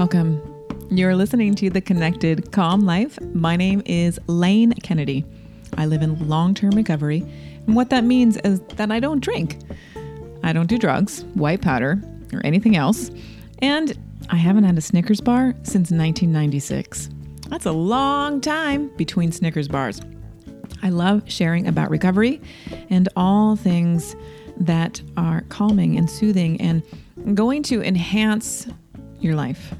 Welcome. You're listening to The Connected Calm Life. My name is Lane Kennedy. I live in long term recovery, and what that means is that I don't drink. I don't do drugs, white powder, or anything else, and I haven't had a Snickers bar since 1996. That's a long time between Snickers bars. I love sharing about recovery and all things that are calming and soothing and going to enhance your life.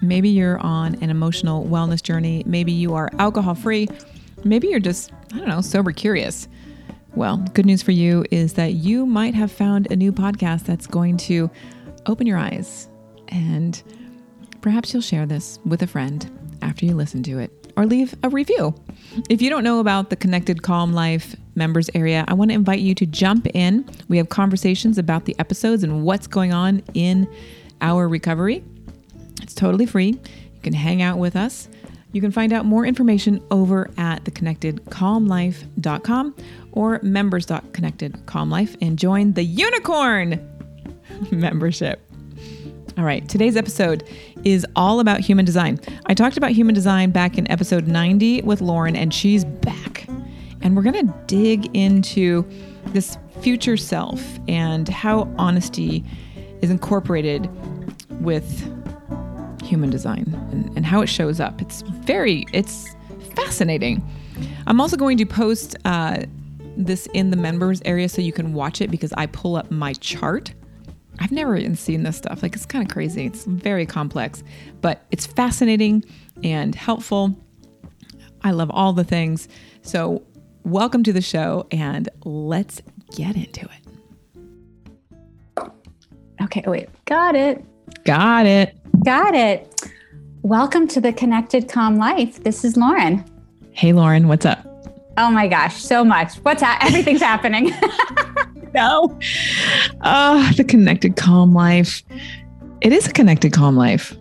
Maybe you're on an emotional wellness journey. Maybe you are alcohol free. Maybe you're just, I don't know, sober curious. Well, good news for you is that you might have found a new podcast that's going to open your eyes. And perhaps you'll share this with a friend after you listen to it or leave a review. If you don't know about the Connected Calm Life members area, I want to invite you to jump in. We have conversations about the episodes and what's going on in our recovery. It's totally free. You can hang out with us. You can find out more information over at theconnectedcalmlife.com or members.connectedcalmlife and join the unicorn membership. All right, today's episode is all about human design. I talked about human design back in episode 90 with Lauren, and she's back. And we're going to dig into this future self and how honesty is incorporated with human design and, and how it shows up. It's very, it's fascinating. I'm also going to post uh, this in the members area so you can watch it because I pull up my chart I've never even seen this stuff. Like, it's kind of crazy. It's very complex, but it's fascinating and helpful. I love all the things. So, welcome to the show and let's get into it. Okay, oh, wait. Got it. Got it. Got it. Welcome to the Connected Calm Life. This is Lauren. Hey, Lauren, what's up? Oh my gosh, so much. What's ha- everything's happening. no. Uh, the connected calm life. It is a connected calm life.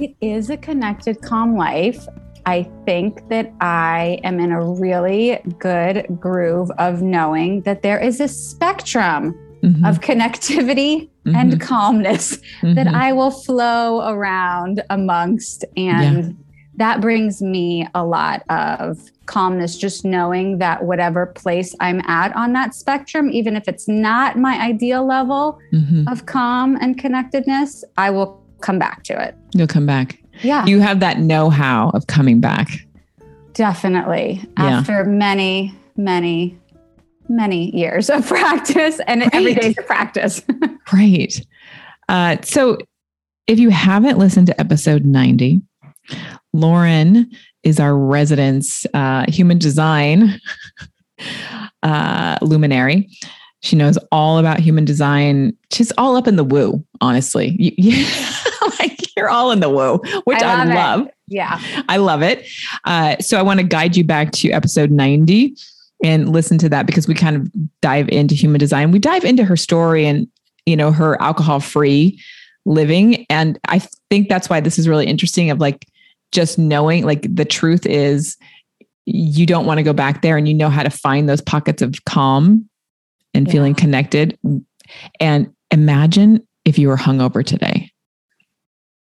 It is a connected calm life. I think that I am in a really good groove of knowing that there is a spectrum mm-hmm. of connectivity mm-hmm. and calmness mm-hmm. that I will flow around amongst. And yeah. that brings me a lot of calmness, just knowing that whatever place I'm at on that spectrum, even if it's not my ideal level mm-hmm. of calm and connectedness, I will come back to it. You'll come back. Yeah. You have that know how of coming back. Definitely. Yeah. After many, many, many years of practice and right. every day to practice. right. Uh, so if you haven't listened to episode 90, Lauren is our residence uh, human design uh, luminary. She knows all about human design. She's all up in the woo, honestly. You, you like you're all in the woo, which I love. I love. Yeah. I love it. Uh, so I want to guide you back to episode 90 and listen to that because we kind of dive into human design. We dive into her story and, you know, her alcohol free living. And I think that's why this is really interesting of like, just knowing like the truth is you don't want to go back there and you know how to find those pockets of calm and yeah. feeling connected. And imagine if you were hungover today.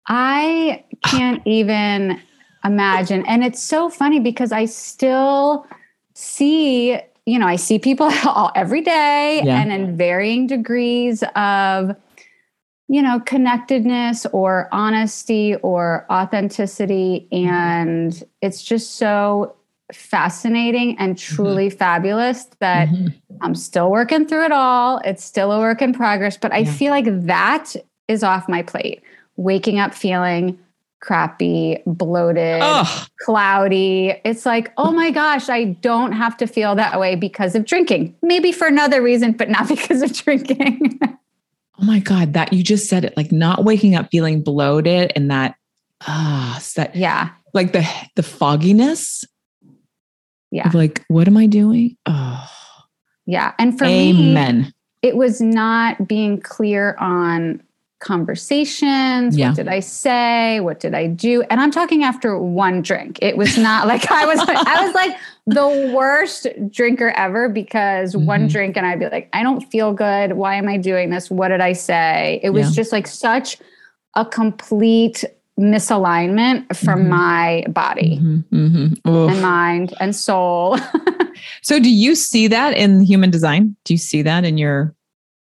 I can't even imagine. And it's so funny because I still see, you know, I see people all, every day yeah. and in varying degrees of you know, connectedness or honesty or authenticity. And it's just so fascinating and mm-hmm. truly mm-hmm. fabulous that mm-hmm. I'm still working through it all. It's still a work in progress, but I yeah. feel like that is off my plate. Waking up feeling crappy, bloated, Ugh. cloudy. It's like, oh my gosh, I don't have to feel that way because of drinking. Maybe for another reason, but not because of drinking. Oh my God, that you just said it like not waking up feeling bloated and that, ah, uh, that, yeah, like the, the fogginess. Yeah. like, what am I doing? Oh, yeah. And for Amen. me, it was not being clear on conversations? Yeah. What did I say? What did I do? And I'm talking after one drink. It was not like I was I was like the worst drinker ever because mm-hmm. one drink and I'd be like, I don't feel good. Why am I doing this? What did I say? It was yeah. just like such a complete misalignment from mm-hmm. my body mm-hmm. mm-hmm. and mind and soul. so do you see that in human design? Do you see that in your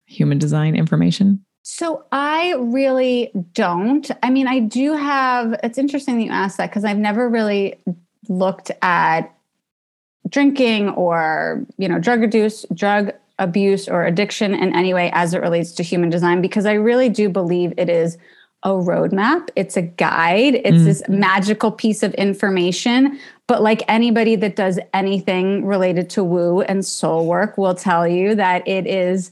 human design information? So I really don't. I mean, I do have, it's interesting that you asked that because I've never really looked at drinking or, you know, drug abuse, drug abuse or addiction in any way as it relates to human design because I really do believe it is a roadmap. It's a guide. It's mm. this magical piece of information. But like anybody that does anything related to woo and soul work will tell you that it is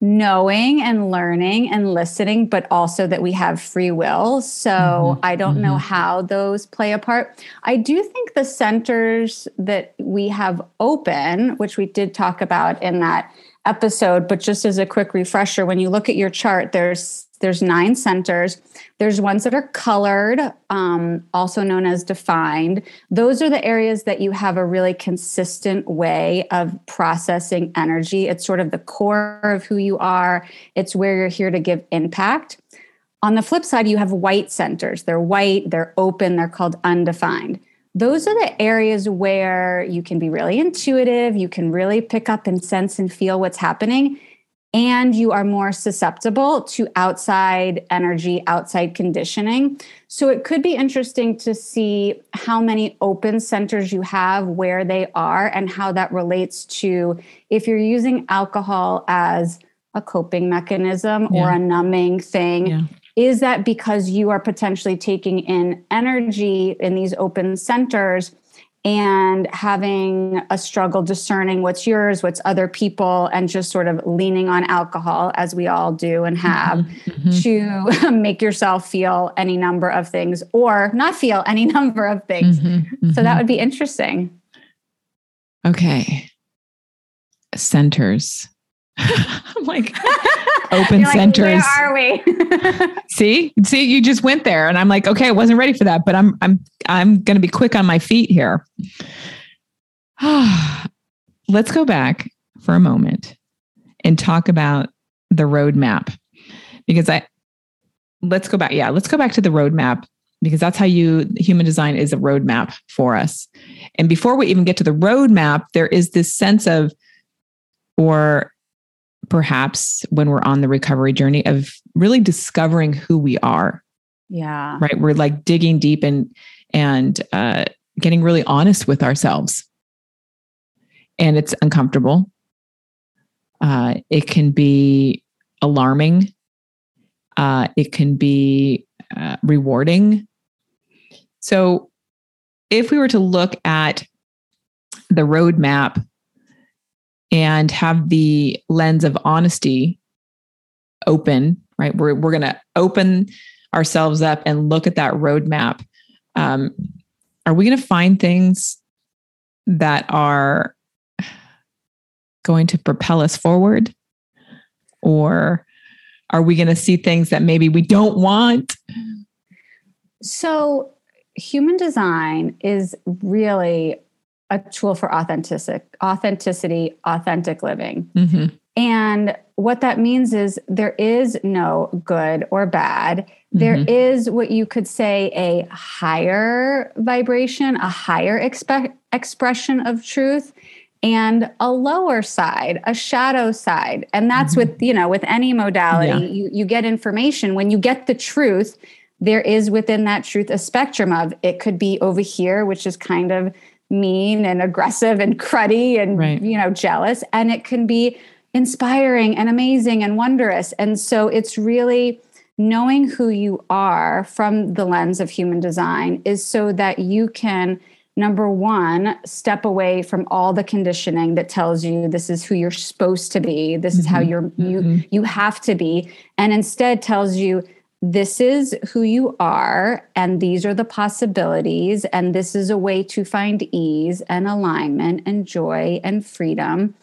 knowing and learning and listening, but also that we have free will. So mm-hmm. I don't mm-hmm. know how those play a part. I do think the centers that we have open, which we did talk about in that episode, but just as a quick refresher, when you look at your chart, there's there's nine centers. There's ones that are colored, um, also known as defined. Those are the areas that you have a really consistent way of processing energy. It's sort of the core of who you are, it's where you're here to give impact. On the flip side, you have white centers. They're white, they're open, they're called undefined. Those are the areas where you can be really intuitive, you can really pick up and sense and feel what's happening and you are more susceptible to outside energy, outside conditioning. So it could be interesting to see how many open centers you have, where they are, and how that relates to if you're using alcohol as a coping mechanism yeah. or a numbing thing. Yeah. Is that because you are potentially taking in energy in these open centers? And having a struggle discerning what's yours, what's other people, and just sort of leaning on alcohol, as we all do and have, mm-hmm. mm-hmm. to make yourself feel any number of things or not feel any number of things. Mm-hmm. So that mm-hmm. would be interesting. Okay. Centers. I'm like, open like, centers. Where are we? see, see, you just went there, and I'm like, okay, I wasn't ready for that, but I'm, I'm, I'm going to be quick on my feet here. Let's go back for a moment and talk about the roadmap, because I, let's go back. Yeah, let's go back to the roadmap because that's how you human design is a roadmap for us. And before we even get to the roadmap, there is this sense of, or perhaps when we're on the recovery journey of really discovering who we are. Yeah. Right. We're like digging deep and and uh, getting really honest with ourselves. And it's uncomfortable. Uh, it can be alarming. Uh, it can be uh, rewarding. So, if we were to look at the roadmap and have the lens of honesty open, right? We're, we're going to open ourselves up and look at that roadmap. Um, are we going to find things that are going to propel us forward? Or are we going to see things that maybe we don't want? So, human design is really a tool for authentic authenticity authentic living mm-hmm. and what that means is there is no good or bad mm-hmm. there is what you could say a higher vibration a higher expe- expression of truth and a lower side a shadow side and that's mm-hmm. with you know with any modality yeah. you, you get information when you get the truth there is within that truth a spectrum of it could be over here which is kind of mean and aggressive and cruddy and right. you know jealous and it can be inspiring and amazing and wondrous and so it's really knowing who you are from the lens of human design is so that you can number one step away from all the conditioning that tells you this is who you're supposed to be this mm-hmm. is how mm-hmm. you're you mm-hmm. you have to be and instead tells you this is who you are, and these are the possibilities, and this is a way to find ease and alignment and joy and freedom.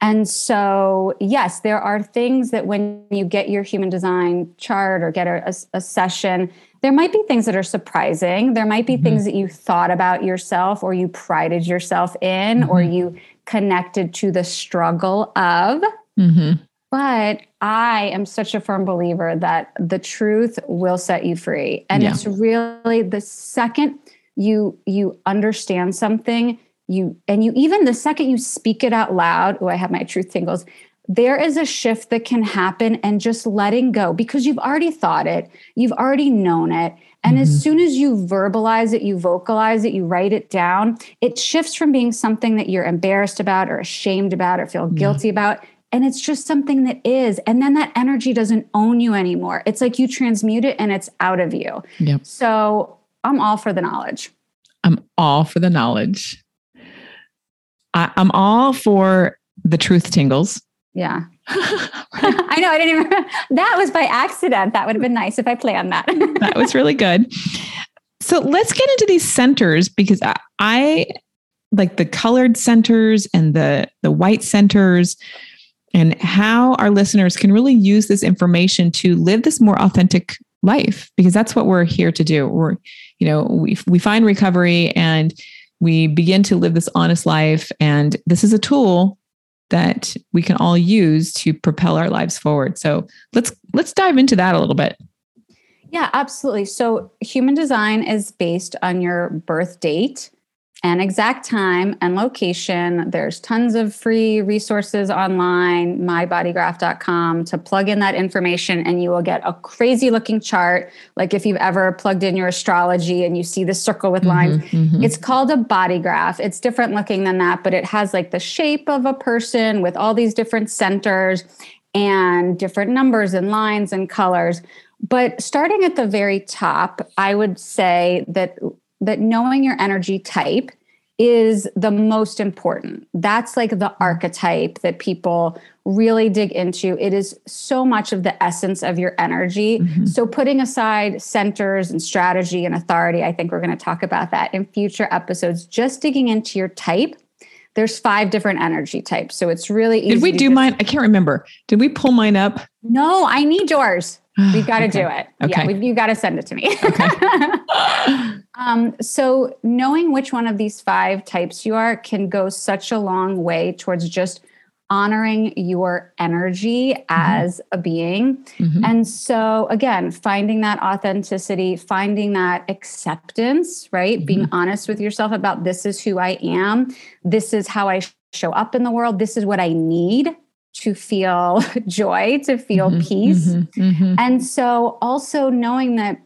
And so, yes, there are things that when you get your human design chart or get a, a, a session, there might be things that are surprising. There might be mm-hmm. things that you thought about yourself or you prided yourself in mm-hmm. or you connected to the struggle of. Mm-hmm. But I am such a firm believer that the truth will set you free. And yeah. it's really the second you you understand something, you and you even the second you speak it out loud, oh, I have my truth tingles. There is a shift that can happen and just letting go because you've already thought it, you've already known it. And mm-hmm. as soon as you verbalize it, you vocalize it, you write it down, it shifts from being something that you're embarrassed about or ashamed about or feel guilty yeah. about and it's just something that is. And then that energy doesn't own you anymore. It's like you transmute it and it's out of you. Yep. so i'm all for the knowledge. I'm all for the knowledge. I, i'm all for the truth tingles. Yeah. I know i didn't even that was by accident. That would have been nice if i planned that. That was really good. So let's get into these centers because I, I like the colored centers and the the white centers and how our listeners can really use this information to live this more authentic life because that's what we're here to do. We're you know we, we find recovery and we begin to live this honest life and this is a tool that we can all use to propel our lives forward. So let's let's dive into that a little bit. Yeah absolutely. So human design is based on your birth date and exact time and location. There's tons of free resources online, mybodygraph.com, to plug in that information, and you will get a crazy looking chart. Like if you've ever plugged in your astrology and you see the circle with lines, mm-hmm, mm-hmm. it's called a body graph. It's different looking than that, but it has like the shape of a person with all these different centers and different numbers and lines and colors. But starting at the very top, I would say that that knowing your energy type is the most important. That's like the archetype that people really dig into. It is so much of the essence of your energy. Mm-hmm. So, putting aside centers and strategy and authority, I think we're going to talk about that in future episodes. Just digging into your type. There's five different energy types. So, it's really easy. Did we do mine? I can't remember. Did we pull mine up? No, I need yours. We've got to okay. do it. Okay. Yeah, you got to send it to me. Okay. um, so, knowing which one of these five types you are can go such a long way towards just honoring your energy mm-hmm. as a being. Mm-hmm. And so, again, finding that authenticity, finding that acceptance, right? Mm-hmm. Being honest with yourself about this is who I am, this is how I show up in the world, this is what I need to feel joy, to feel mm-hmm, peace. Mm-hmm, mm-hmm. And so also knowing that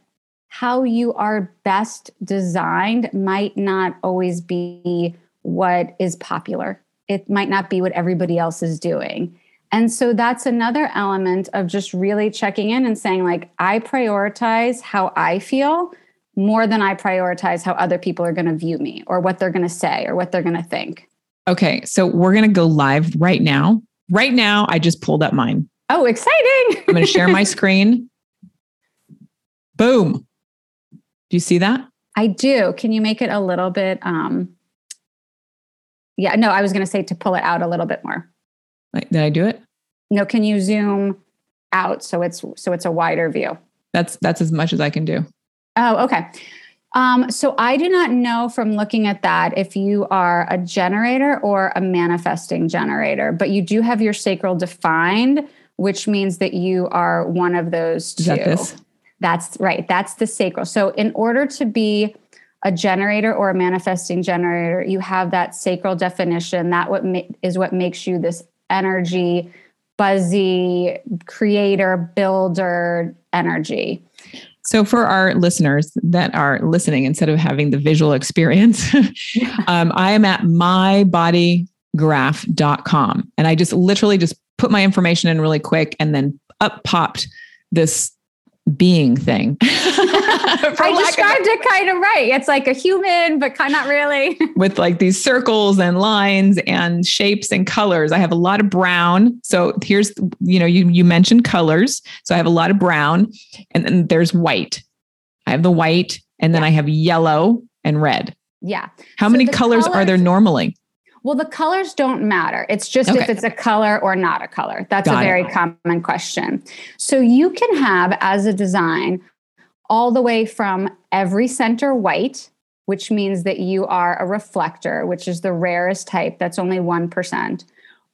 how you are best designed might not always be what is popular. It might not be what everybody else is doing. And so that's another element of just really checking in and saying, like, I prioritize how I feel more than I prioritize how other people are going to view me or what they're going to say or what they're going to think. Okay. So we're going to go live right now Right now, I just pulled up mine. Oh, exciting. I'm going to share my screen. Boom. Do you see that? I do. Can you make it a little bit um Yeah, no, I was going to say to pull it out a little bit more. Like, did I do it? No, can you zoom out so it's so it's a wider view? That's that's as much as I can do. Oh, okay. Um, so I do not know from looking at that if you are a generator or a manifesting generator, but you do have your sacral defined, which means that you are one of those two. That That's right. That's the sacral. So in order to be a generator or a manifesting generator, you have that sacral definition. That what ma- is what makes you this energy, buzzy creator, builder energy. So, for our listeners that are listening, instead of having the visual experience, um, I am at mybodygraph.com. And I just literally just put my information in really quick and then up popped this being thing. I described it kind of right. It's like a human, but kind of not really. With like these circles and lines and shapes and colors. I have a lot of brown. So here's, you know, you you mentioned colors. So I have a lot of brown, and then there's white. I have the white, and then yeah. I have yellow and red. Yeah. How so many colors, colors, are there normally? Well, the colors don't matter. It's just okay. if it's a color or not a color. That's Got a very it. common question. So you can have as a design all the way from every center white, which means that you are a reflector, which is the rarest type. That's only 1%,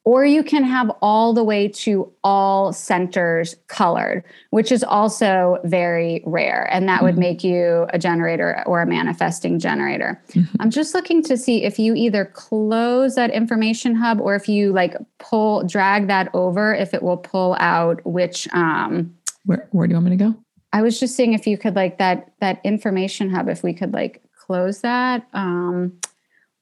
or you can have all the way to all centers colored, which is also very rare. And that mm-hmm. would make you a generator or a manifesting generator. Mm-hmm. I'm just looking to see if you either close that information hub or if you like pull, drag that over, if it will pull out which. Um, where, where do you want me to go? I was just seeing if you could like that that information hub, if we could like close that. Um,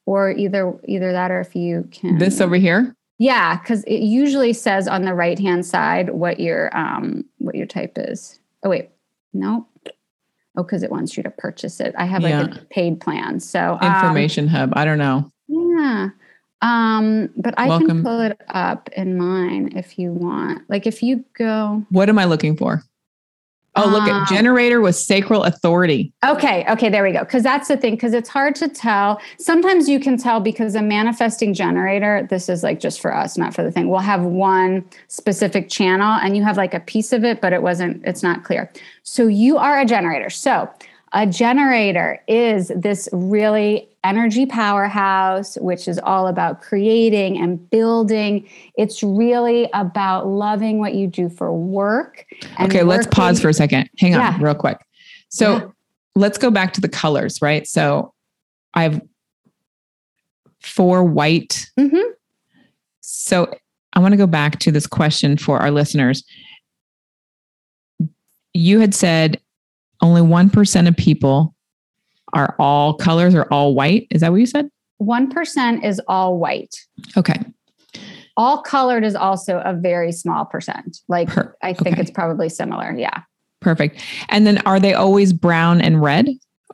or either either that or if you can this over here yeah, because it usually says on the right hand side what your um what your type is. Oh wait, no. Oh, because it wants you to purchase it. I have like yeah. a paid plan. So um, information um, hub. I don't know. Yeah. Um, but I Welcome. can pull it up in mine if you want. Like if you go What am I looking for? Oh, look at um, generator with sacral authority. Okay, okay, there we go. Because that's the thing, because it's hard to tell. Sometimes you can tell because a manifesting generator, this is like just for us, not for the thing, will have one specific channel and you have like a piece of it, but it wasn't, it's not clear. So you are a generator. So a generator is this really energy powerhouse, which is all about creating and building. It's really about loving what you do for work. okay, working. let's pause for a second. Hang on, real quick. So yeah. let's go back to the colors, right? So I have four white. Mm-hmm. So I want to go back to this question for our listeners. You had said only 1% of people are all colors or all white. Is that what you said? 1% is all white. Okay. All colored is also a very small percent. Like per- I think okay. it's probably similar. Yeah. Perfect. And then are they always brown and red?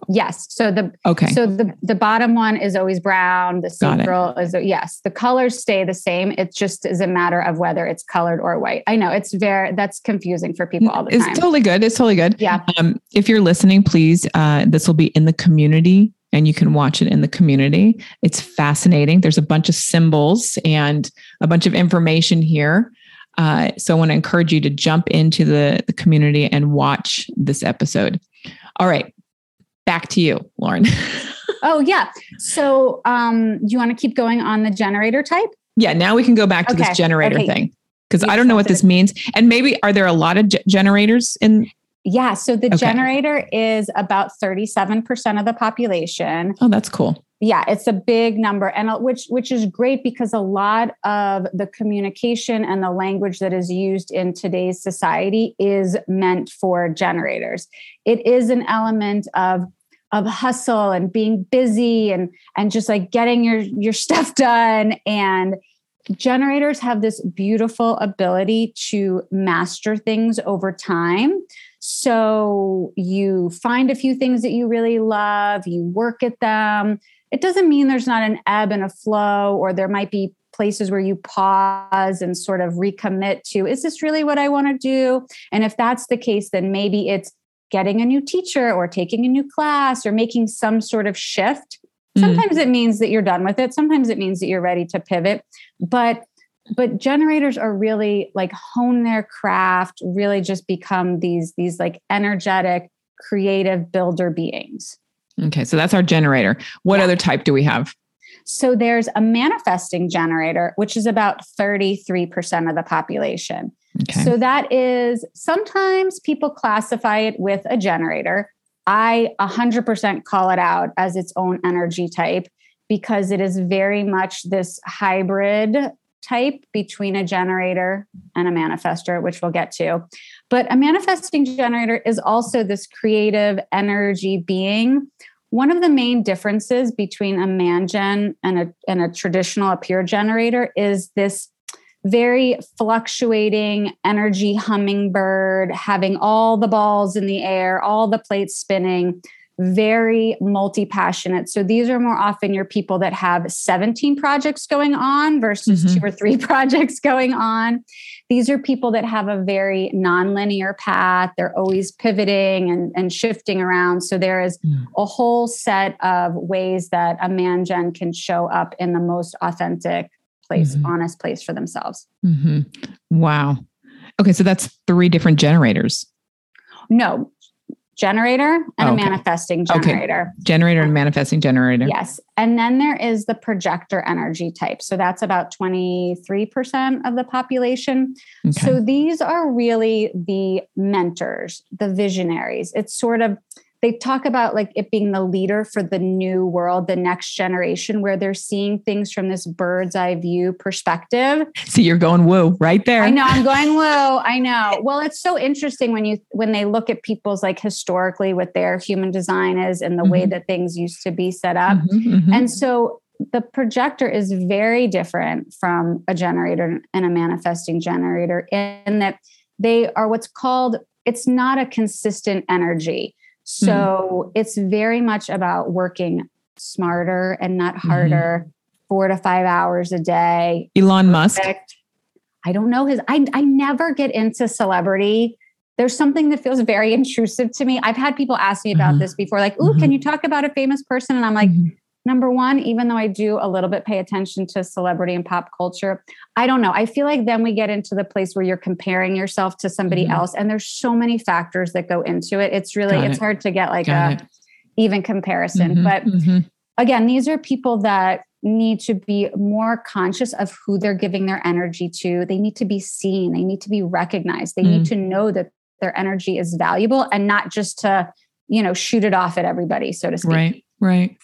Yes. So the okay. So the the bottom one is always brown. The sacral is yes. The colors stay the same. It just is a matter of whether it's colored or white. I know it's very that's confusing for people all the it's time. It's totally good. It's totally good. Yeah. Um, if you're listening, please. Uh, this will be in the community, and you can watch it in the community. It's fascinating. There's a bunch of symbols and a bunch of information here. Uh, so I want to encourage you to jump into the, the community and watch this episode. All right back to you, Lauren. oh, yeah. So, um, do you want to keep going on the generator type? Yeah, now we can go back to okay. this generator okay. thing because I don't know what this means. And maybe are there a lot of g- generators in? Yeah, so the okay. generator is about 37% of the population. Oh, that's cool. Yeah, it's a big number and uh, which which is great because a lot of the communication and the language that is used in today's society is meant for generators. It is an element of of hustle and being busy and and just like getting your your stuff done and generators have this beautiful ability to master things over time so you find a few things that you really love you work at them it doesn't mean there's not an ebb and a flow or there might be places where you pause and sort of recommit to is this really what i want to do and if that's the case then maybe it's getting a new teacher or taking a new class or making some sort of shift. Mm-hmm. Sometimes mm. it means that you're done with it. Sometimes it means that you're ready to pivot. But but generators are really like hone their craft, really just become these these like energetic, creative builder beings. Okay, so that's our generator. What yeah. other type do we have? So there's a manifesting generator, which is about 33% of the population. Okay. So that is sometimes people classify it with a generator. I 100% call it out as its own energy type because it is very much this hybrid type between a generator and a manifester, which we'll get to. But a manifesting generator is also this creative energy being. One of the main differences between a mangen and a, and a traditional appear generator is this very fluctuating energy hummingbird, having all the balls in the air, all the plates spinning. Very multi passionate. So these are more often your people that have 17 projects going on versus mm-hmm. two or three projects going on. These are people that have a very non-linear path. They're always pivoting and, and shifting around. So there is mm. a whole set of ways that a man gen can show up in the most authentic place, mm-hmm. honest place for themselves. Mm-hmm. Wow. Okay, so that's three different generators. No, generator and oh, okay. a manifesting generator. Okay. Generator and manifesting generator. Yes. And then there is the projector energy type. So that's about 23% of the population. Okay. So these are really the mentors, the visionaries. It's sort of they talk about like it being the leader for the new world, the next generation, where they're seeing things from this bird's eye view perspective. See, you're going woo right there. I know, I'm going woo. I know. Well, it's so interesting when you when they look at people's like historically what their human design is and the mm-hmm. way that things used to be set up. Mm-hmm, mm-hmm. And so the projector is very different from a generator and a manifesting generator in that they are what's called it's not a consistent energy. So mm-hmm. it's very much about working smarter and not mm-hmm. harder, mm-hmm. four to five hours a day. Elon Perfect. Musk. I don't know his, I, I never get into celebrity. There's something that feels very intrusive to me. I've had people ask me about mm-hmm. this before, like, "Ooh, can mm-hmm. you talk about a famous person?" And I'm like, number one, even though I do a little bit pay attention to celebrity and pop culture, I don't know. I feel like then we get into the place where you're comparing yourself to somebody mm-hmm. else, and there's so many factors that go into it. It's really Got it's it. hard to get like Got a it. even comparison. Mm-hmm. But mm-hmm. again, these are people that need to be more conscious of who they're giving their energy to. They need to be seen. They need to be recognized. They need mm. to know that their energy is valuable and not just to you know shoot it off at everybody, so to speak. Right. Right.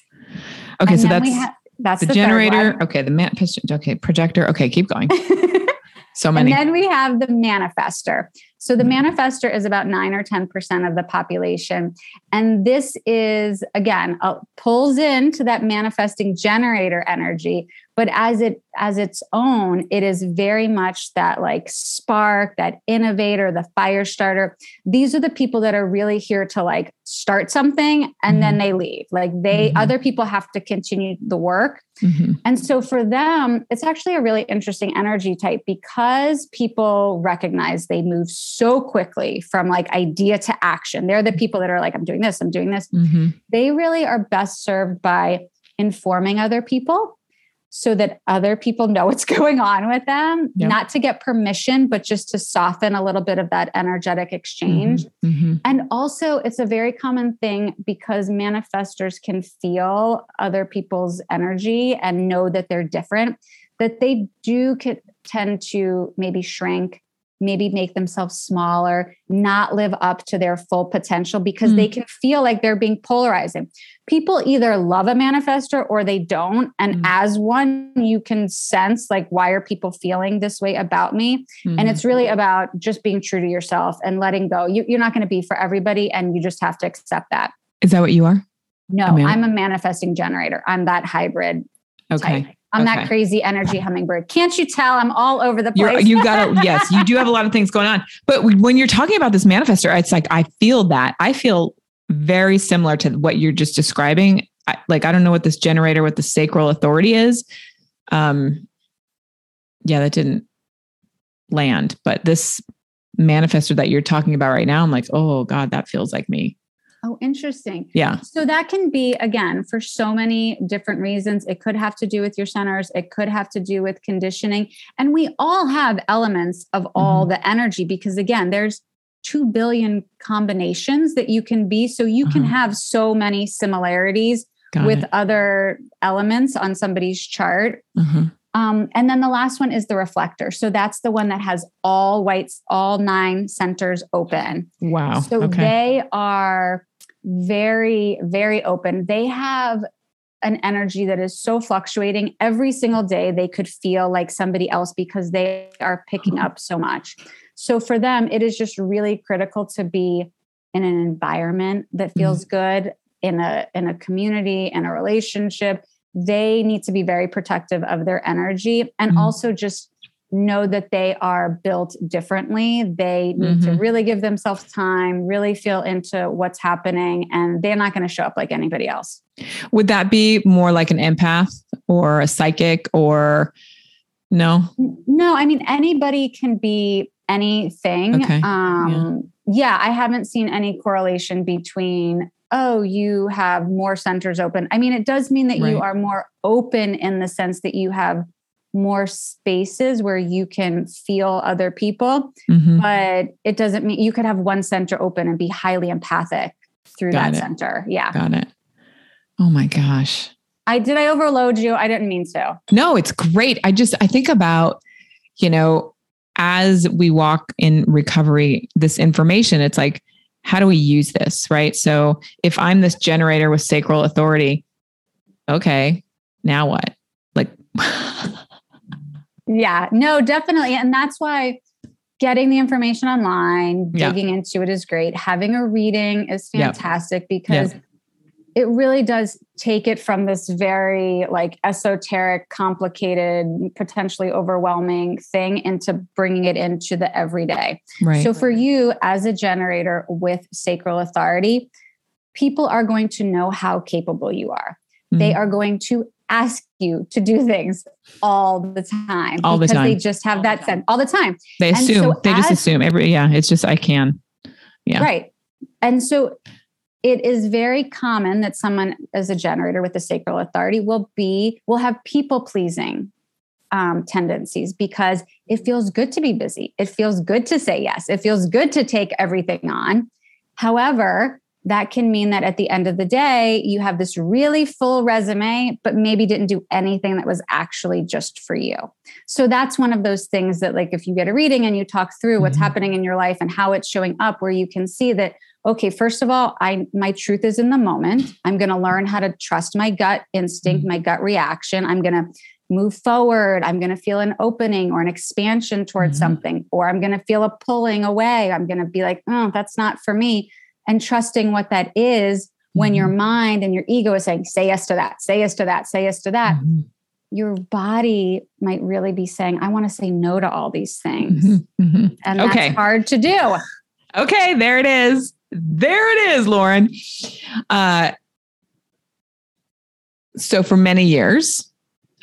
Okay, and so that's ha- that's the, the generator. Okay, the man Okay, projector. Okay, keep going. so many. And then we have the manifester. So the mm-hmm. manifester is about nine or 10% of the population. And this is, again, uh, pulls into that manifesting generator energy, but as it as its own it is very much that like spark that innovator the fire starter these are the people that are really here to like start something and mm-hmm. then they leave like they mm-hmm. other people have to continue the work mm-hmm. and so for them it's actually a really interesting energy type because people recognize they move so quickly from like idea to action they're the people that are like i'm doing this i'm doing this mm-hmm. they really are best served by informing other people so that other people know what's going on with them, yep. not to get permission, but just to soften a little bit of that energetic exchange. Mm-hmm. Mm-hmm. And also, it's a very common thing because manifestors can feel other people's energy and know that they're different, that they do tend to maybe shrink maybe make themselves smaller, not live up to their full potential because mm. they can feel like they're being polarizing. People either love a manifester or they don't. And mm. as one, you can sense like, why are people feeling this way about me? Mm. And it's really mm-hmm. about just being true to yourself and letting go. You, are not going to be for everybody, and you just have to accept that. Is that what you are? No, I'm a manifesting generator. I'm that hybrid. Okay. Type. I'm okay. that crazy energy hummingbird. Can't you tell I'm all over the place? you got to, yes, you do have a lot of things going on. But when you're talking about this manifester, it's like I feel that. I feel very similar to what you're just describing. I, like I don't know what this generator, what the sacral authority is. Um, yeah, that didn't land. But this manifester that you're talking about right now, I'm like, oh God, that feels like me. Oh, interesting. Yeah. So that can be, again, for so many different reasons. It could have to do with your centers, it could have to do with conditioning. And we all have elements of all mm-hmm. the energy because, again, there's 2 billion combinations that you can be. So you uh-huh. can have so many similarities Got with it. other elements on somebody's chart. Uh-huh. Um, and then the last one is the reflector. So that's the one that has all whites, all nine centers open. Wow. So okay. they are very, very open. They have an energy that is so fluctuating every single day. They could feel like somebody else because they are picking up so much. So for them, it is just really critical to be in an environment that feels mm-hmm. good in a in a community in a relationship they need to be very protective of their energy and mm also just know that they are built differently. They need mm-hmm. to really give themselves time, really feel into what's happening, and they're not going to show up like anybody else. Would that be more like an empath or a psychic or no? No, I mean, anybody can be anything. Okay. Um, yeah. yeah, I haven't seen any correlation between oh, you have more centers open. I mean, it does mean that right. you are more open in the sense that you have more spaces where you can feel other people, mm-hmm. but it doesn't mean you could have one center open and be highly empathic through Got that it. center. Yeah. Got it. Oh my gosh. I did I overload you? I didn't mean to. No, it's great. I just I think about, you know, as we walk in recovery, this information, it's like, how do we use this? Right. So if I'm this generator with sacral authority, okay, now what? Like Yeah, no, definitely. And that's why getting the information online, yeah. digging into it is great. Having a reading is fantastic yep. because yep. It really does take it from this very like esoteric, complicated, potentially overwhelming thing into bringing it into the everyday. Right. So for you as a generator with sacral authority, people are going to know how capable you are. Mm-hmm. They are going to ask you to do things all the time all the time Because they just have that sense all the time they assume so they as, just assume every yeah it's just i can yeah right and so it is very common that someone as a generator with a sacral authority will be will have people pleasing um, tendencies because it feels good to be busy it feels good to say yes it feels good to take everything on however that can mean that at the end of the day, you have this really full resume, but maybe didn't do anything that was actually just for you. So that's one of those things that, like, if you get a reading and you talk through what's mm-hmm. happening in your life and how it's showing up, where you can see that, okay, first of all, I my truth is in the moment. I'm going to learn how to trust my gut instinct, mm-hmm. my gut reaction. I'm going to move forward. I'm going to feel an opening or an expansion towards mm-hmm. something, or I'm going to feel a pulling away. I'm going to be like, oh, that's not for me and trusting what that is when your mm-hmm. mind and your ego is saying, say yes to that, say yes to that, say yes to that. Mm-hmm. Your body might really be saying, I want to say no to all these things. Mm-hmm. mm-hmm. And that's okay. hard to do. Okay, there it is. There it is, Lauren. Uh, so for many years,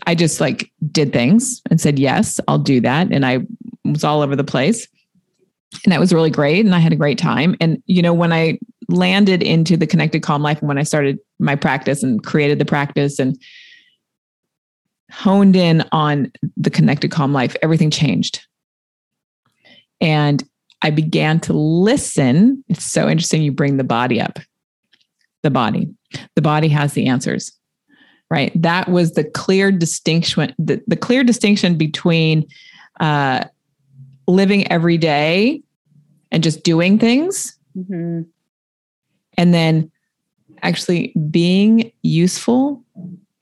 I just like did things and said, yes, I'll do that. And I was all over the place and that was really great and i had a great time and you know when i landed into the connected calm life and when i started my practice and created the practice and honed in on the connected calm life everything changed and i began to listen it's so interesting you bring the body up the body the body has the answers right that was the clear distinction the, the clear distinction between uh, living every day and just doing things. Mm-hmm. And then actually being useful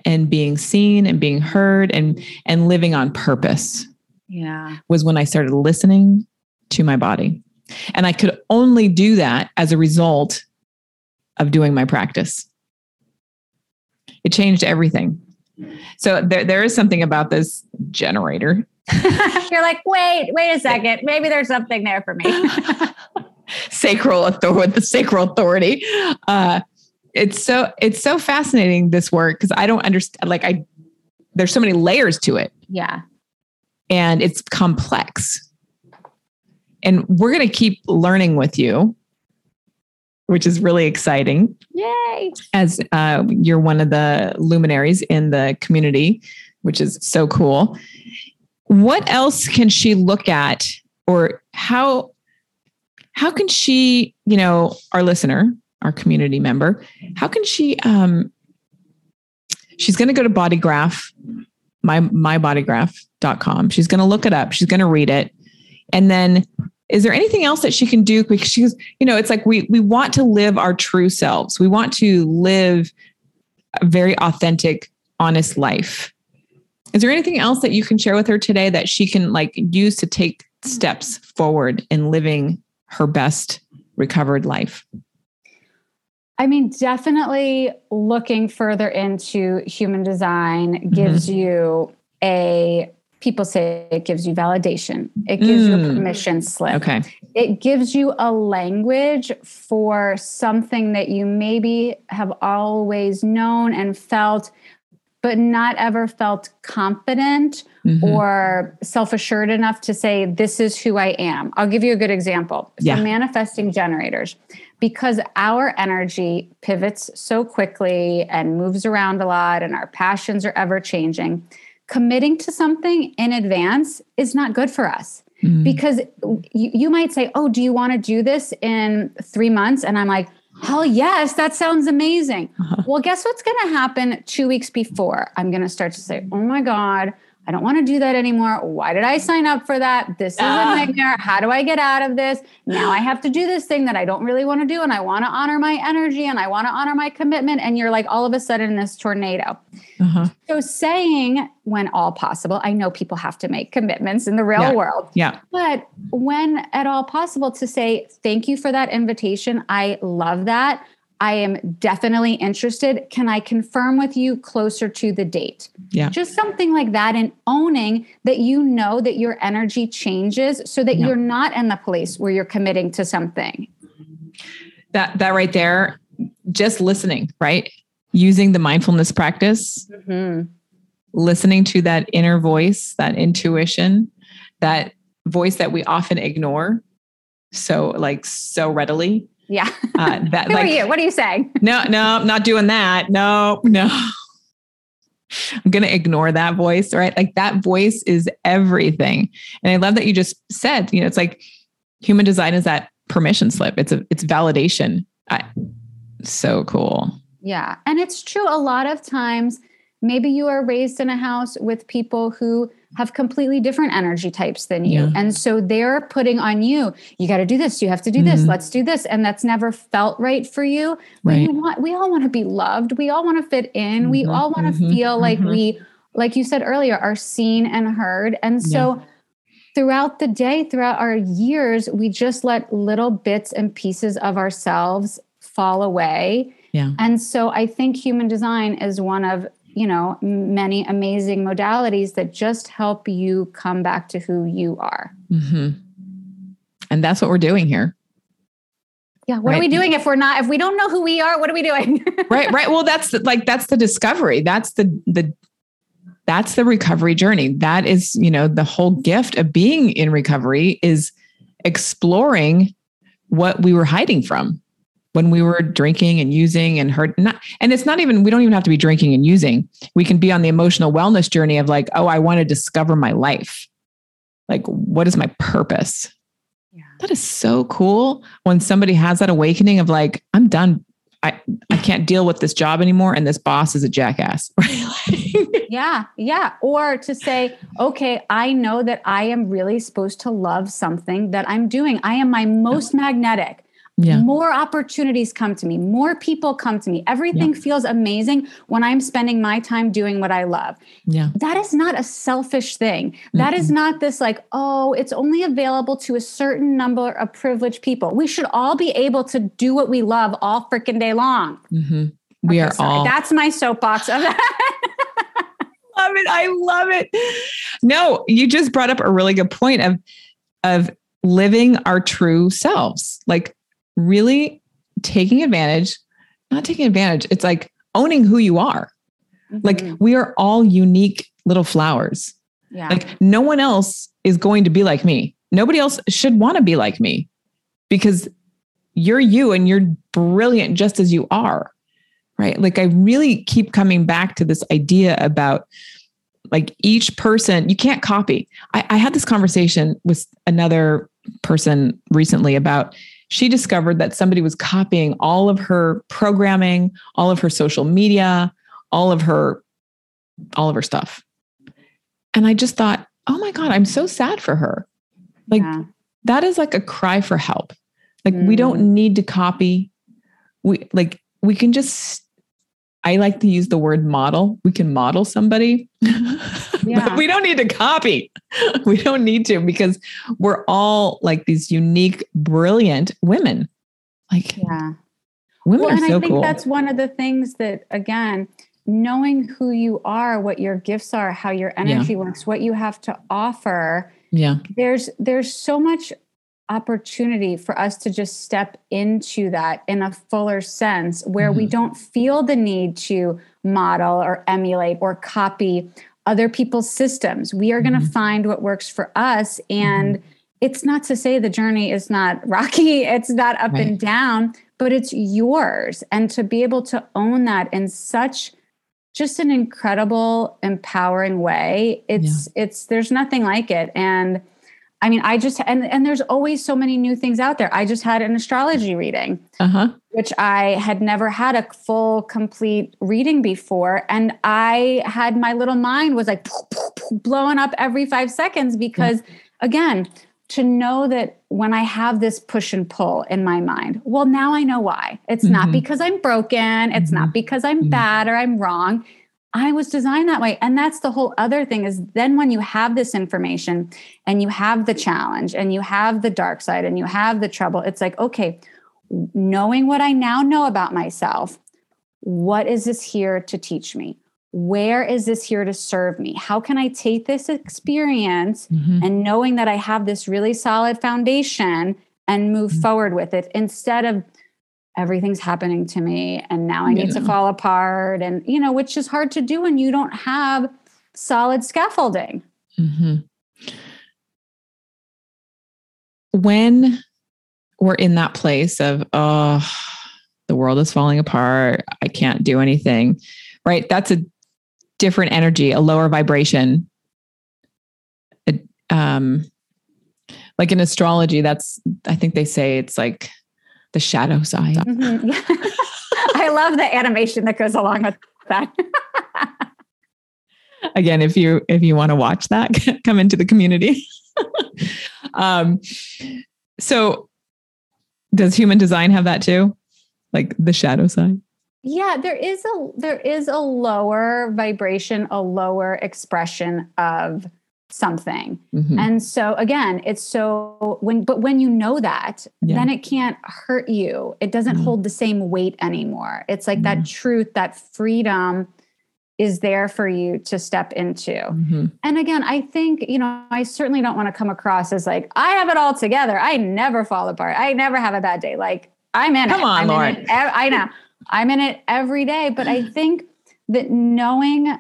and being seen and being heard and and living on purpose. Yeah. Was when I started listening to my body. And I could only do that as a result of doing my practice. It changed everything. So there, there is something about this generator You're like, wait, wait a second. Maybe there's something there for me. sacral authority, the sacral authority. Uh, it's so it's so fascinating this work because I don't understand. Like I, there's so many layers to it. Yeah, and it's complex. And we're going to keep learning with you, which is really exciting. Yay! As uh, you're one of the luminaries in the community, which is so cool what else can she look at or how how can she you know our listener our community member how can she um she's going to go to bodygraph my mybodygraph.com she's going to look it up she's going to read it and then is there anything else that she can do because she's you know it's like we we want to live our true selves we want to live a very authentic honest life is there anything else that you can share with her today that she can like use to take steps forward in living her best recovered life? I mean, definitely looking further into human design gives mm-hmm. you a people say it gives you validation. It gives mm. you a mm. permission slip. Okay. It gives you a language for something that you maybe have always known and felt, but not ever felt confident mm-hmm. or self assured enough to say, This is who I am. I'll give you a good example. Yeah. For manifesting generators, because our energy pivots so quickly and moves around a lot, and our passions are ever changing committing to something in advance is not good for us mm-hmm. because you, you might say, Oh, do you want to do this in three months? And I'm like, Hell yes, that sounds amazing. Uh-huh. Well, guess what's going to happen two weeks before? I'm going to start to say, Oh my God, I don't want to do that anymore. Why did I sign up for that? This is a ah. nightmare. How do I get out of this? Now I have to do this thing that I don't really want to do. And I want to honor my energy and I want to honor my commitment. And you're like all of a sudden in this tornado. Uh-huh. So saying when all possible, I know people have to make commitments in the real yeah. world. Yeah. But when at all possible to say, thank you for that invitation. I love that. I am definitely interested. Can I confirm with you closer to the date? Yeah. Just something like that and owning that you know that your energy changes so that yeah. you're not in the place where you're committing to something. That that right there, just listening, right? Using the mindfulness practice, mm-hmm. listening to that inner voice, that intuition, that voice that we often ignore so like so readily yeah. Uh, that, Who like, are you? What are you saying? No, no, I'm not doing that. No, no. I'm going to ignore that voice, right? Like that voice is everything. And I love that you just said, you know, it's like human design is that permission slip. It's a, it's validation. I, so cool. Yeah. And it's true. A lot of times, maybe you are raised in a house with people who have completely different energy types than you. Yeah. And so they're putting on you, you got to do this, you have to do mm-hmm. this, let's do this. And that's never felt right for you. Right. you want, we all want to be loved. We all want to fit in. Mm-hmm. We all want to mm-hmm. feel like mm-hmm. we, like you said earlier, are seen and heard. And so yeah. throughout the day, throughout our years, we just let little bits and pieces of ourselves fall away. Yeah. And so I think human design is one of you know many amazing modalities that just help you come back to who you are. Mm-hmm. and that's what we're doing here. Yeah what right? are we doing if we're not if we don't know who we are what are we doing? Right right. Well that's the, like that's the discovery. That's the the that's the recovery journey. That is you know the whole gift of being in recovery is exploring what we were hiding from when we were drinking and using and hurt not and it's not even we don't even have to be drinking and using. We can be on the emotional wellness journey of like oh i want to discover my life. Like what is my purpose? Yeah. that is so cool when somebody has that awakening of like i'm done. I i can't deal with this job anymore and this boss is a jackass. Yeah yeah. Or to say okay i know that i am really supposed to love something that i'm doing. I am my most magnetic yeah. more opportunities come to me. More people come to me. Everything yeah. feels amazing when i'm spending my time doing what i love. Yeah. That is not a selfish thing. That mm-hmm. is not this like oh it's only available to a certain number of privileged people. We should all be able to do what we love all freaking day long. Mm-hmm. we okay, are sorry. all that's my soapbox of that. Love it. I love it. No you just brought up a really good point of of living our true selves. Like really taking advantage, not taking advantage, it's like owning who you are. Mm-hmm. Like we are all unique little flowers. Yeah. Like no one else is going to be like me. Nobody else should want to be like me because you're you and you're brilliant just as you are. Right. Like I really keep coming back to this idea about like each person, you can't copy. I, I had this conversation with another person recently about she discovered that somebody was copying all of her programming, all of her social media, all of her all of her stuff. And I just thought, "Oh my god, I'm so sad for her." Like yeah. that is like a cry for help. Like mm. we don't mm. need to copy. We like we can just I like to use the word model. We can model somebody, yeah. but we don't need to copy. We don't need to because we're all like these unique, brilliant women. Like, yeah, women well, are so I think cool. that's one of the things that, again, knowing who you are, what your gifts are, how your energy yeah. works, what you have to offer. Yeah. There's there's so much opportunity for us to just step into that in a fuller sense where mm-hmm. we don't feel the need to model or emulate or copy other people's systems. We are going to mm-hmm. find what works for us and mm-hmm. it's not to say the journey is not rocky, it's not up right. and down, but it's yours and to be able to own that in such just an incredible empowering way it's yeah. it's there's nothing like it and i mean i just and and there's always so many new things out there i just had an astrology reading uh-huh. which i had never had a full complete reading before and i had my little mind was like blowing up every five seconds because yeah. again to know that when I have this push and pull in my mind, well, now I know why. It's mm-hmm. not because I'm broken, it's mm-hmm. not because I'm mm-hmm. bad or I'm wrong. I was designed that way. And that's the whole other thing is then when you have this information and you have the challenge and you have the dark side and you have the trouble, it's like, okay, knowing what I now know about myself, what is this here to teach me? where is this here to serve me? How can I take this experience mm-hmm. and knowing that I have this really solid foundation and move mm-hmm. forward with it instead of everything's happening to me and now I need yeah. to fall apart and you know which is hard to do when you don't have solid scaffolding. Mm-hmm. When we're in that place of oh the world is falling apart, I can't do anything. Right? That's a different energy, a lower vibration. um, like in astrology, that's, I think they say it's like the shadow side. Mm-hmm. I love the animation that goes along with that. Again, if you if you want to watch that, come into the community. um, so does human design have that too? Like the shadow side? yeah there is a there is a lower vibration a lower expression of something mm-hmm. and so again it's so when but when you know that yeah. then it can't hurt you it doesn't mm-hmm. hold the same weight anymore it's like mm-hmm. that truth that freedom is there for you to step into mm-hmm. and again i think you know i certainly don't want to come across as like i have it all together i never fall apart i never have a bad day like i'm in come it. on I'm Lauren. i know I'm in it every day. But I think that knowing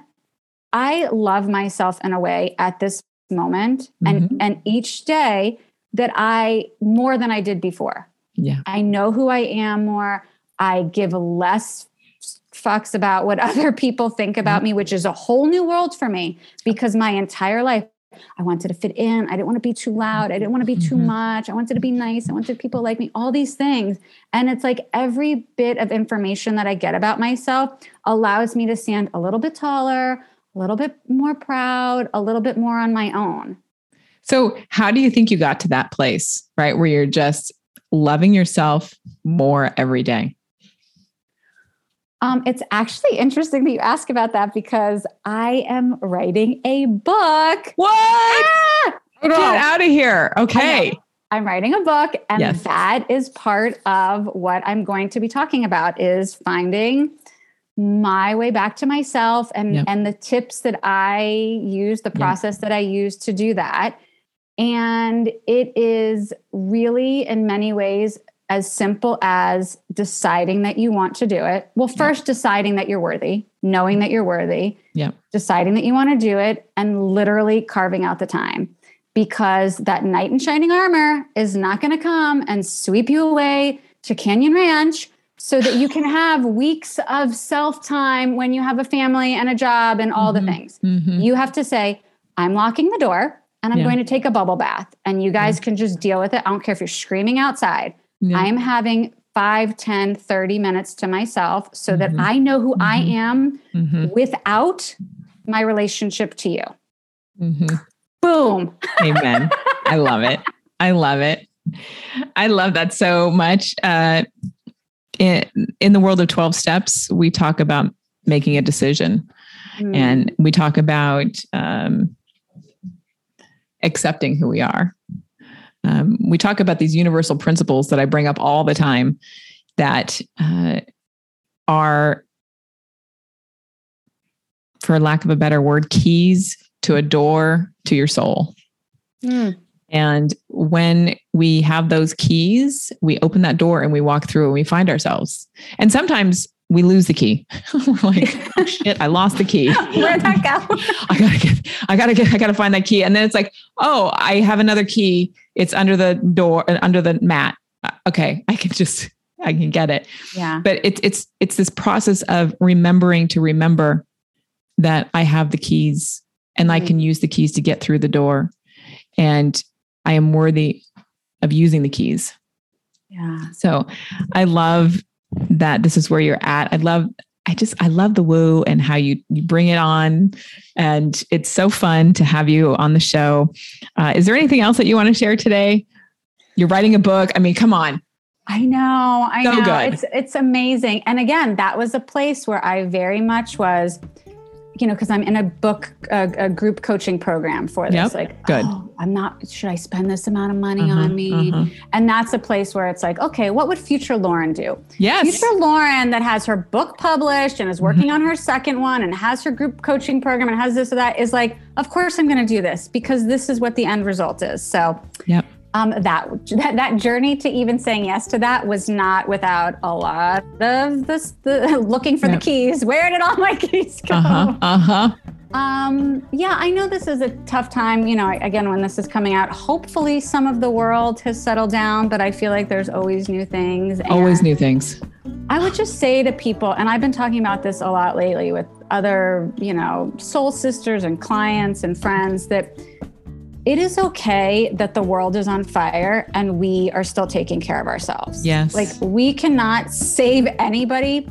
I love myself in a way at this moment and mm-hmm. and each day that I more than I did before. Yeah. I know who I am more. I give less fucks about what other people think about mm-hmm. me, which is a whole new world for me because my entire life I wanted to fit in. I didn't want to be too loud. I didn't want to be too mm-hmm. much. I wanted to be nice. I wanted people like me, all these things. And it's like every bit of information that I get about myself allows me to stand a little bit taller, a little bit more proud, a little bit more on my own. So, how do you think you got to that place, right? Where you're just loving yourself more every day? Um, it's actually interesting that you ask about that because I am writing a book. What? Ah! Get out of here. Okay. I'm writing a book and yes. that is part of what I'm going to be talking about is finding my way back to myself and yep. and the tips that I use, the process yep. that I use to do that. And it is really in many ways as simple as deciding that you want to do it. Well, first yeah. deciding that you're worthy, knowing that you're worthy. Yeah. Deciding that you want to do it and literally carving out the time because that knight in shining armor is not going to come and sweep you away to Canyon Ranch so that you can have weeks of self time when you have a family and a job and all mm-hmm. the things. Mm-hmm. You have to say, I'm locking the door and I'm yeah. going to take a bubble bath and you guys yeah. can just deal with it. I don't care if you're screaming outside. Yeah. I'm having 5, 10, 30 minutes to myself so mm-hmm. that I know who mm-hmm. I am mm-hmm. without my relationship to you. Mm-hmm. Boom. Amen. I love it. I love it. I love that so much. Uh, in, in the world of 12 steps, we talk about making a decision mm. and we talk about um, accepting who we are um, we talk about these universal principles that I bring up all the time that uh, are for lack of a better word, keys to a door to your soul. Mm. And when we have those keys, we open that door and we walk through and we find ourselves. And sometimes we lose the key. We're like, oh, shit, I lost the key. Where'd that go? I gotta get, I gotta get, I gotta find that key. And then it's like, oh, I have another key. It's under the door, and under the mat. Uh, okay, I can just, I can get it. Yeah. But it's it's it's this process of remembering to remember that I have the keys and mm-hmm. I can use the keys to get through the door, and I am worthy of using the keys. Yeah. So I love that this is where you're at. I love I just I love the woo and how you you bring it on, and it's so fun to have you on the show. Uh, is there anything else that you want to share today? You're writing a book. I mean, come on. I know. I so know. Good. It's it's amazing. And again, that was a place where I very much was you know, because I'm in a book, a, a, group coaching program for this. Yep. Like, good. Oh, I'm not. Should I spend this amount of money uh-huh, on me? Uh-huh. And that's a place where it's like, okay, what would future Lauren do? Yes. Future Lauren that has her book published and is mm-hmm. working mm-hmm. on her second one and has her group coaching program and has this or that is like, of course I'm going to do this because this is what the end result is. So. Yep um, that, that that journey to even saying yes to that was not without a lot of this the looking for yep. the keys. Where did all my keys go? Uh-huh. Uh-huh. Um, yeah, I know this is a tough time. You know, again, when this is coming out, hopefully some of the world has settled down, but I feel like there's always new things. Always new things. I would just say to people, and I've been talking about this a lot lately with other, you know, soul sisters and clients and friends that it is okay that the world is on fire and we are still taking care of ourselves. Yes. Like we cannot save anybody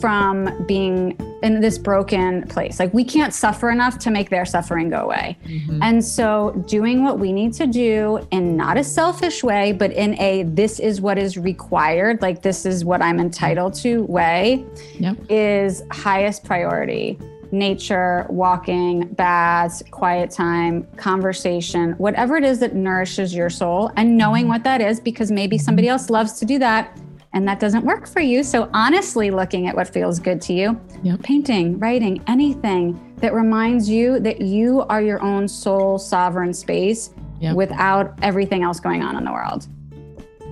from being in this broken place. Like we can't suffer enough to make their suffering go away. Mm-hmm. And so doing what we need to do in not a selfish way, but in a this is what is required, like this is what I'm entitled to way yep. is highest priority nature, walking, baths, quiet time, conversation, whatever it is that nourishes your soul, and knowing what that is because maybe somebody else loves to do that and that doesn't work for you. So, honestly, looking at what feels good to you, yep. painting, writing, anything that reminds you that you are your own soul sovereign space yep. without everything else going on in the world.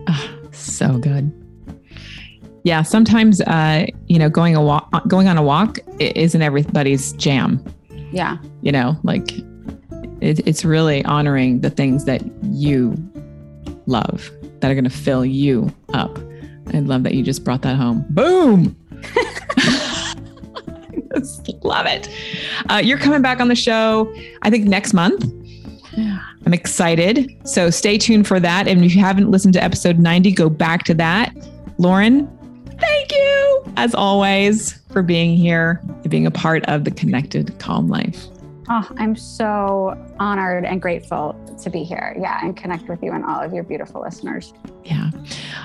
Oh, so good yeah, sometimes uh, you know, going a walk, going on a walk isn't everybody's jam. Yeah, you know, like it, it's really honoring the things that you love that are going to fill you up. I love that you just brought that home. Boom. Just love it. Uh, you're coming back on the show, I think next month. I'm excited. So stay tuned for that. And if you haven't listened to episode 90, go back to that. Lauren, Thank you, as always, for being here and being a part of the Connected Calm Life. Oh, I'm so honored and grateful to be here. Yeah, and connect with you and all of your beautiful listeners. Yeah.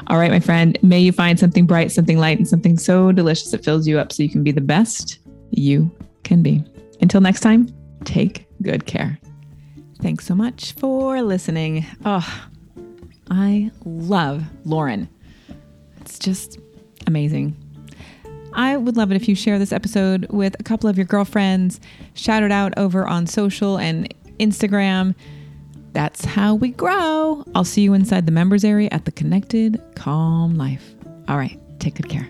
All right, my friend. May you find something bright, something light, and something so delicious that fills you up so you can be the best you can be. Until next time, take good care. Thanks so much for listening. Oh, I love Lauren. It's just amazing. I would love it if you share this episode with a couple of your girlfriends, shout it out over on social and Instagram. That's how we grow. I'll see you inside the members area at the Connected Calm Life. All right, take good care.